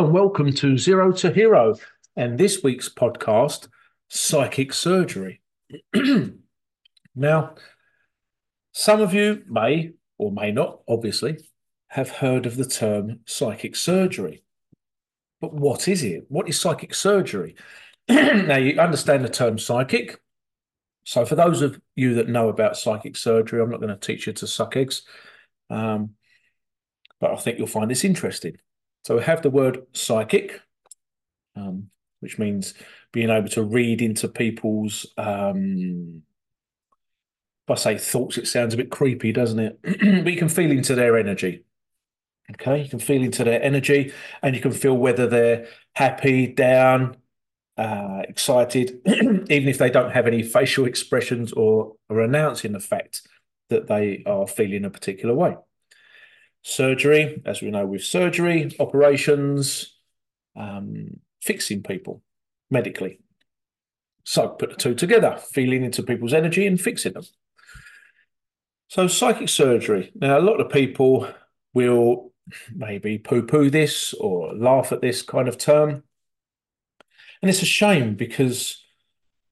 And welcome to Zero to Hero and this week's podcast, Psychic Surgery. now, some of you may or may not, obviously, have heard of the term psychic surgery. But what is it? What is psychic surgery? now, you understand the term psychic. So, for those of you that know about psychic surgery, I'm not going to teach you to suck eggs, um, but I think you'll find this interesting. So we have the word psychic, um, which means being able to read into people's. Um, if I say thoughts, it sounds a bit creepy, doesn't it? but you can feel into their energy. Okay, you can feel into their energy, and you can feel whether they're happy, down, uh, excited, even if they don't have any facial expressions or are announcing the fact that they are feeling a particular way surgery, as we know with surgery, operations, um, fixing people medically. So put the two together, feeling into people's energy and fixing them. So psychic surgery. Now, a lot of people will maybe poo-poo this or laugh at this kind of term. And it's a shame because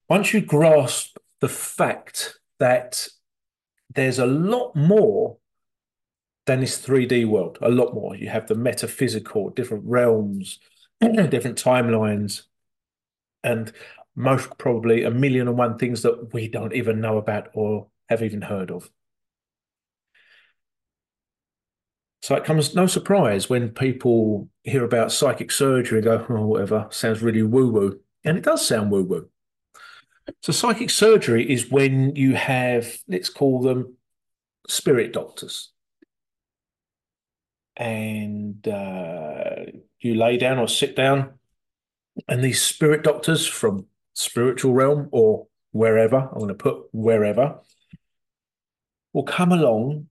once you grasp the fact that there's a lot more than this 3D world, a lot more. You have the metaphysical, different realms, different timelines, and most probably a million and one things that we don't even know about or have even heard of. So it comes no surprise when people hear about psychic surgery and go, oh, whatever, sounds really woo woo. And it does sound woo woo. So psychic surgery is when you have, let's call them spirit doctors and uh, you lay down or sit down, and these spirit doctors from spiritual realm or wherever I'm going to put wherever will come along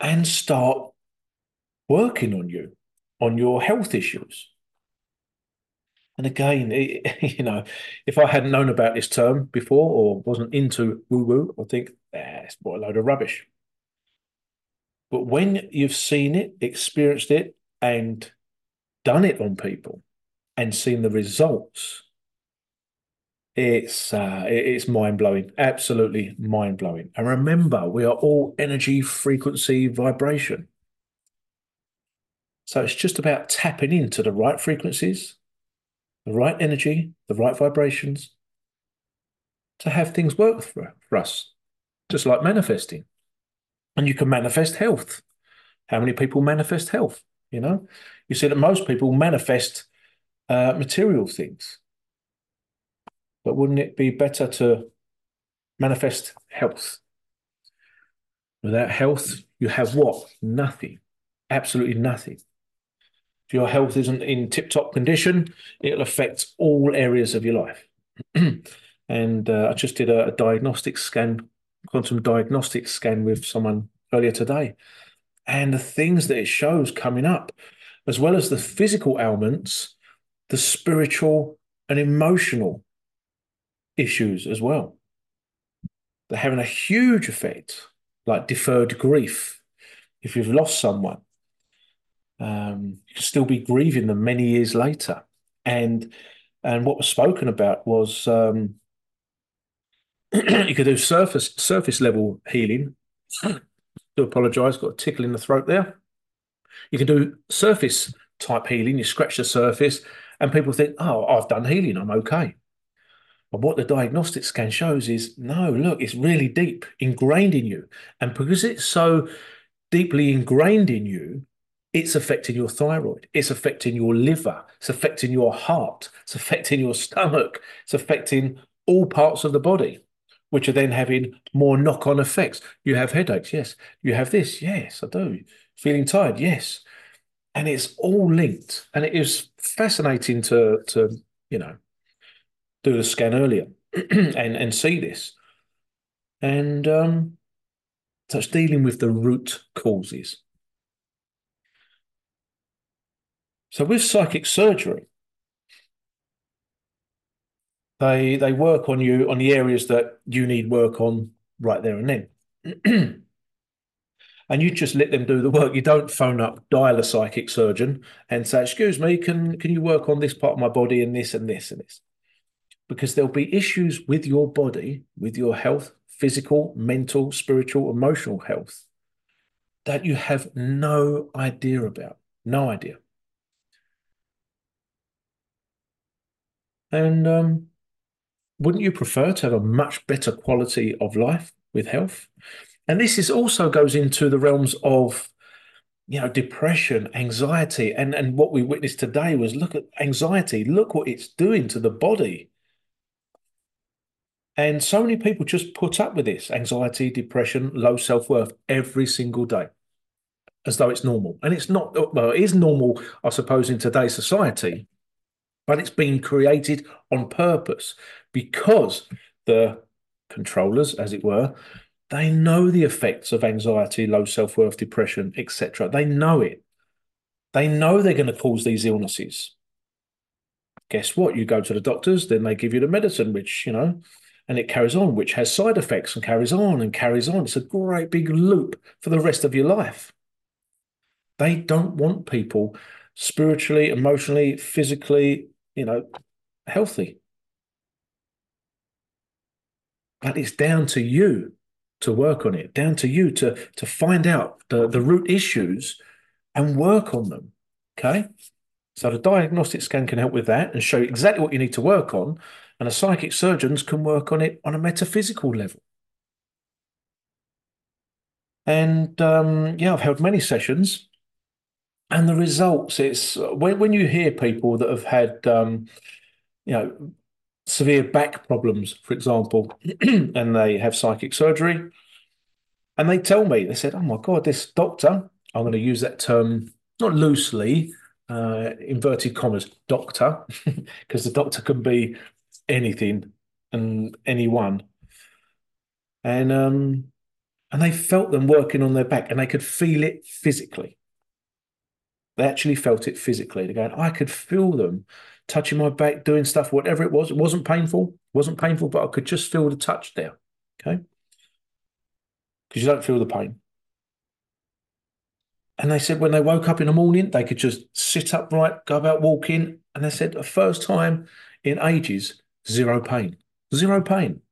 and start working on you on your health issues. And again, it, you know, if I hadn't known about this term before or wasn't into woo woo, I think, eh, it's what a load of rubbish. But when you've seen it, experienced it, and done it on people and seen the results, it's uh, it's mind blowing, absolutely mind blowing. And remember, we are all energy, frequency, vibration. So it's just about tapping into the right frequencies, the right energy, the right vibrations to have things work for, for us, just like manifesting and you can manifest health. How many people manifest health? You know, you see that most people manifest uh, material things, but wouldn't it be better to manifest health? Without health, you have what? Nothing. Absolutely nothing. If your health isn't in tip top condition, it'll affect all areas of your life. and uh, I just did a, a diagnostic scan quantum diagnostic scan with someone earlier today. And the things that it shows coming up, as well as the physical ailments, the spiritual and emotional issues as well. They're having a huge effect, like deferred grief. If you've lost someone, um, you can still be grieving them many years later. And and what was spoken about was um, you could do surface surface level healing. do apologise, got a tickle in the throat there. You can do surface type healing. You scratch the surface, and people think, "Oh, I've done healing. I'm okay." But what the diagnostic scan shows is, no, look, it's really deep, ingrained in you, and because it's so deeply ingrained in you, it's affecting your thyroid, it's affecting your liver, it's affecting your heart, it's affecting your stomach, it's affecting all parts of the body which are then having more knock on effects. You have headaches, yes. You have this, yes, I do. Feeling tired, yes. And it's all linked. And it is fascinating to, to you know, do the scan earlier and, and see this. And um, so it's dealing with the root causes. So with psychic surgery, they they work on you on the areas that you need work on right there and then. and you just let them do the work. You don't phone up, dial a psychic surgeon, and say, "Excuse me, can can you work on this part of my body and this and this and this?" Because there'll be issues with your body, with your health, physical, mental, spiritual, emotional health that you have no idea about. No idea. And um, wouldn't you prefer to have a much better quality of life with health? And this is also goes into the realms of, you know, depression, anxiety, and and what we witnessed today was look at anxiety. Look what it's doing to the body. And so many people just put up with this anxiety, depression, low self worth every single day as though it's normal. And it's not, well, it is normal, I suppose, in today's society, but it's been created on purpose because the controllers, as it were, they know the effects of anxiety, low self worth, depression, etc. They know it. They know they're going to cause these illnesses. Guess what? You go to the doctors, then they give you the medicine, which, you know, and it carries on, which has side effects and carries on and carries on. It's a great big loop for the rest of your life. They don't want people spiritually, emotionally, physically, you know, healthy. But it's down to you to work on it, down to you to to find out the, the root issues and work on them. Okay. So the diagnostic scan can help with that and show you exactly what you need to work on. And the psychic surgeons can work on it on a metaphysical level. And um, yeah, I've held many sessions and the results it's when, when you hear people that have had um, you know severe back problems for example and they have psychic surgery. And they tell me they said oh my god this doctor i'm going to use that term not loosely uh, inverted commas doctor because the doctor can be anything and anyone. And um and they felt them working on their back and they could feel it physically. They actually felt it physically. They're going, I could feel them touching my back, doing stuff, whatever it was. It wasn't painful, it wasn't painful, but I could just feel the touch there. Okay. Because you don't feel the pain. And they said when they woke up in the morning, they could just sit upright, go about walking. And they said, the first time in ages, zero pain, zero pain.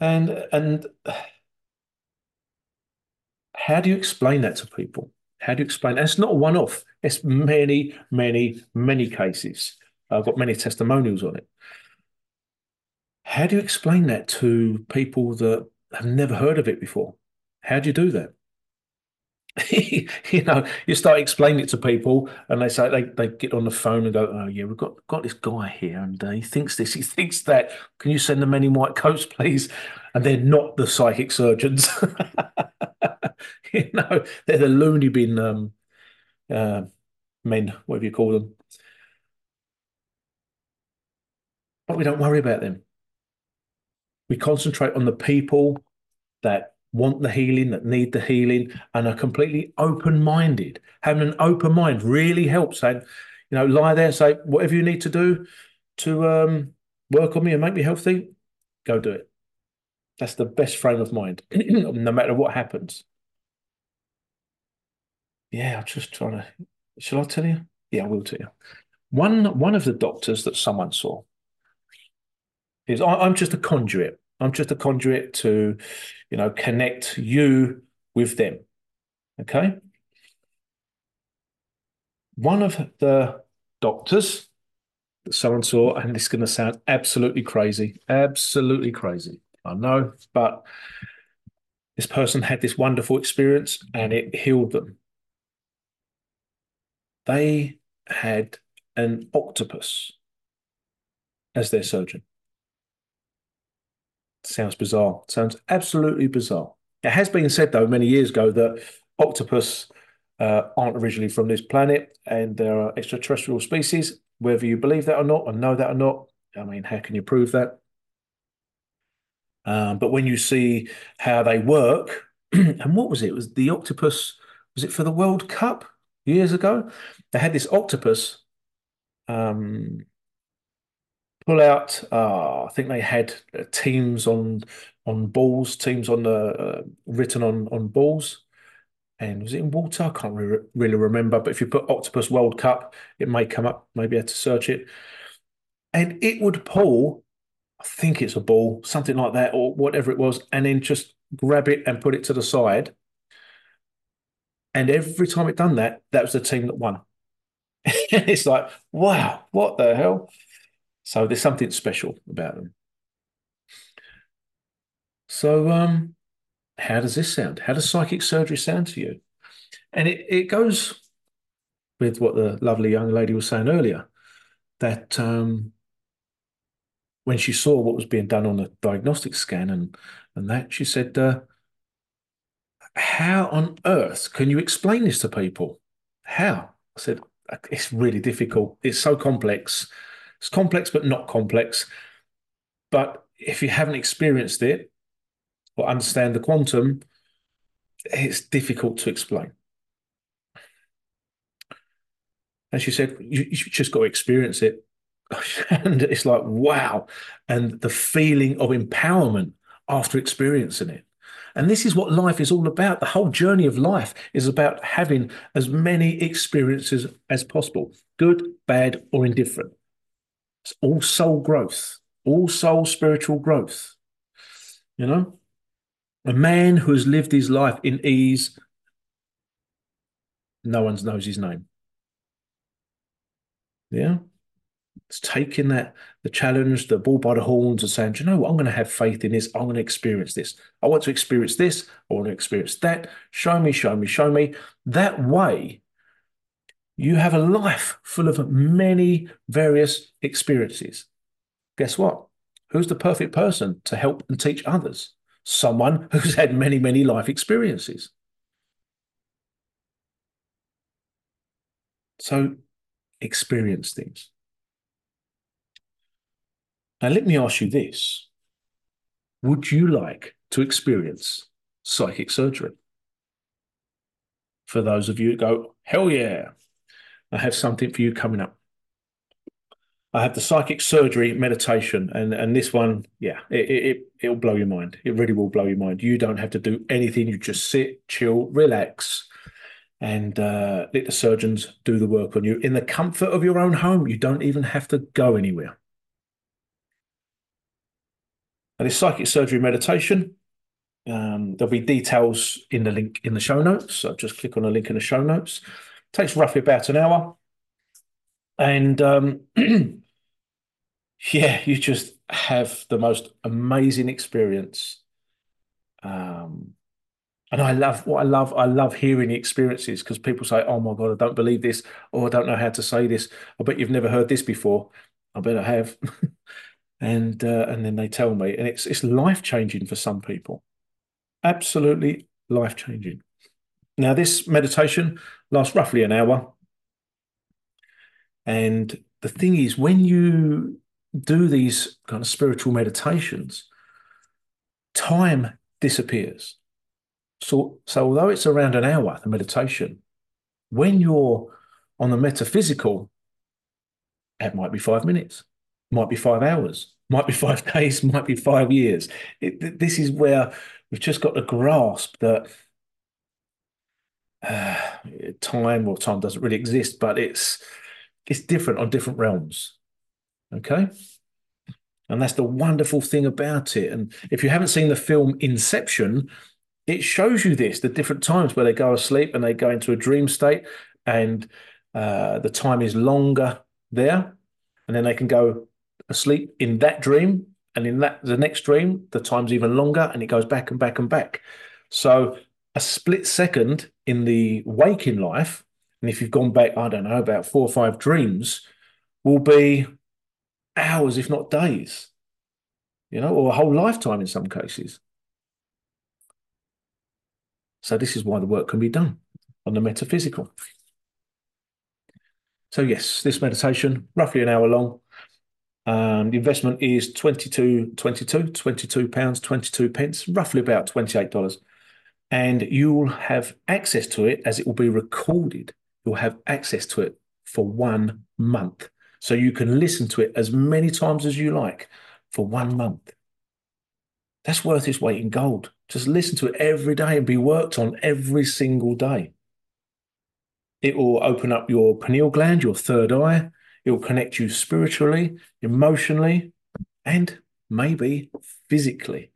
And and how do you explain that to people? How do you explain? It's not one off, it's many, many, many cases. I've got many testimonials on it. How do you explain that to people that have never heard of it before? How do you do that? you know, you start explaining it to people, and they say they, they get on the phone and go, "Oh yeah, we've got got this guy here, and uh, he thinks this, he thinks that. Can you send them any white coats, please?" And they're not the psychic surgeons. you know, they're the loony bin um, uh, men, whatever you call them. But we don't worry about them. We concentrate on the people that want the healing, that need the healing, and are completely open minded. Having an open mind really helps. And, you know, lie there say, whatever you need to do to um, work on me and make me healthy, go do it. That's the best frame of mind, no matter what happens. Yeah, I'm just trying to. Shall I tell you? Yeah, I will tell you. One one of the doctors that someone saw is I, I'm just a conduit. I'm just a conduit to, you know, connect you with them. Okay. One of the doctors that someone saw, and this is going to sound absolutely crazy, absolutely crazy. I know, but this person had this wonderful experience and it healed them. They had an octopus as their surgeon. Sounds bizarre. Sounds absolutely bizarre. It has been said, though, many years ago that octopus uh, aren't originally from this planet and there are extraterrestrial species. Whether you believe that or not, or know that or not, I mean, how can you prove that? Um, but when you see how they work, and what was it? it? Was the octopus? Was it for the World Cup years ago? They had this octopus um, pull out. Uh, I think they had uh, teams on on balls, teams on the uh, written on on balls. And was it in water? I can't re really remember. But if you put Octopus World Cup, it may come up. Maybe I had to search it. And it would pull, I think it's a ball, something like that, or whatever it was, and then just grab it and put it to the side. And every time it done that, that was the team that won. it's like, wow, what the hell? So there's something special about them. So, um, how does this sound? How does psychic surgery sound to you? And it, it goes with what the lovely young lady was saying earlier that um, when she saw what was being done on the diagnostic scan and, and that, she said, uh, How on earth can you explain this to people? How? I said, It's really difficult. It's so complex. It's complex, but not complex. But if you haven't experienced it, or understand the quantum, it's difficult to explain. And she said, you, you just got to experience it. and it's like, wow. And the feeling of empowerment after experiencing it. And this is what life is all about. The whole journey of life is about having as many experiences as possible, good, bad, or indifferent. It's all soul growth, all soul spiritual growth. You know? A man who has lived his life in ease, no one knows his name. Yeah. It's taking that, the challenge, the bull by the horns, and saying, Do you know what? I'm going to have faith in this. I'm going to experience this. I want to experience this. I want to experience that. Show me, show me, show me. That way, you have a life full of many various experiences. Guess what? Who's the perfect person to help and teach others? someone who's had many, many life experiences. So experience things. Now, let me ask you this Would you like to experience psychic surgery? For those of you who go, hell yeah, I have something for you coming up. I have the psychic surgery meditation, and and this one, yeah, it, it it'll blow your mind. It really will blow your mind. You don't have to do anything. You just sit, chill, relax, and uh, let the surgeons do the work on you in the comfort of your own home. You don't even have to go anywhere. And this psychic surgery meditation, um, there'll be details in the link in the show notes. So just click on the link in the show notes. It takes roughly about an hour. And um, yeah, you just have the most amazing experience. Um, and I love what I love. I love hearing the experiences because people say, "Oh my god, I don't believe this," or "I don't know how to say this." I bet you've never heard this before. I bet I have. and uh, and then they tell me, and it's it's life changing for some people. Absolutely life changing. Now, this meditation lasts roughly an hour, and the thing is, when you do these kind of spiritual meditations, time disappears. So, so although it's around an hour, the meditation, when you're on the metaphysical, it might be five minutes, might be five hours, might be five days, might be five years. It, this is where we've just got to grasp that uh, time or time doesn't really exist, but it's it's different on different realms. Okay. And that's the wonderful thing about it. And if you haven't seen the film Inception, it shows you this the different times where they go asleep and they go into a dream state, and uh, the time is longer there. And then they can go asleep in that dream. And in that the next dream, the time's even longer and it goes back and back and back. So a split second in the waking life, and if you've gone back, I don't know, about four or five dreams, will be hours, if not days, you know, or a whole lifetime in some cases. So, this is why the work can be done on the metaphysical. So, yes, this meditation, roughly an hour long. Um, the investment is 22, 22, 22 pounds, 22 pence, roughly about $28. And you will have access to it as it will be recorded. You'll have access to it for one month so you can listen to it as many times as you like for one month. That's worth its weight in gold. Just listen to it every day and be worked on every single day. It will open up your pineal gland, your third eye. It will connect you spiritually, emotionally, and maybe physically.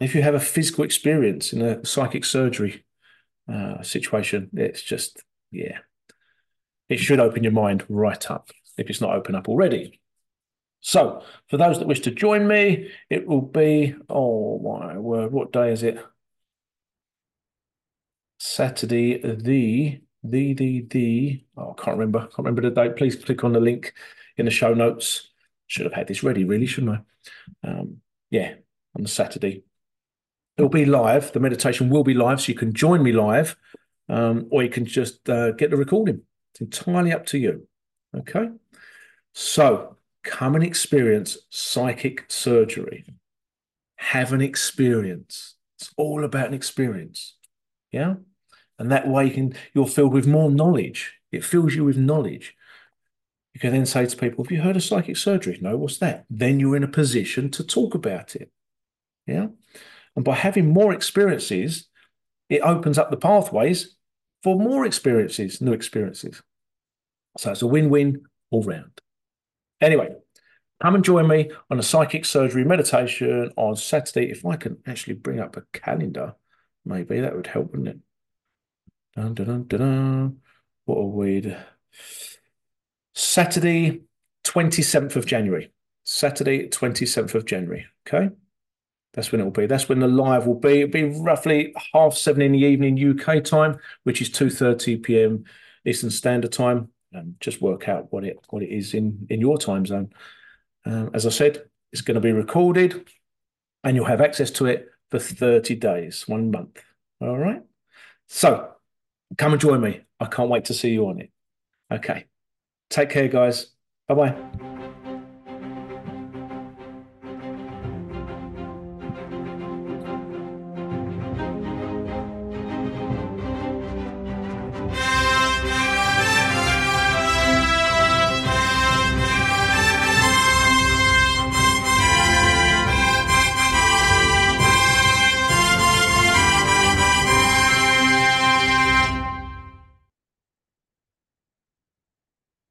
If you have a physical experience in a psychic surgery uh, situation, it's just, yeah, it should open your mind right up if it's not open up already. So, for those that wish to join me, it will be, oh my word, what day is it? Saturday, the, the, the, the, oh, I can't remember, I can't remember the date. Please click on the link in the show notes. Should have had this ready, really, shouldn't I? Um, yeah, on the Saturday. It'll be live. The meditation will be live, so you can join me live, um, or you can just uh, get the recording. It's entirely up to you. Okay. So, come and experience psychic surgery. Have an experience. It's all about an experience. Yeah. And that way you can, you're filled with more knowledge. It fills you with knowledge. You can then say to people, Have you heard of psychic surgery? No, what's that? Then you're in a position to talk about it. Yeah. And by having more experiences, it opens up the pathways for more experiences, new experiences. So it's a win win all round. Anyway, come and join me on a psychic surgery meditation on Saturday. If I can actually bring up a calendar, maybe that would help, wouldn't it? Dun, dun, dun. What a weird. Saturday, 27th of January. Saturday, 27th of January. Okay. That's when it will be. That's when the live will be. It'll be roughly half seven in the evening UK time, which is 2.30 p.m. Eastern Standard Time and just work out what it what it is in in your time zone. Um, as I said, it's going to be recorded, and you'll have access to it for thirty days, one month. All right. So come and join me. I can't wait to see you on it. Okay. Take care, guys. Bye bye.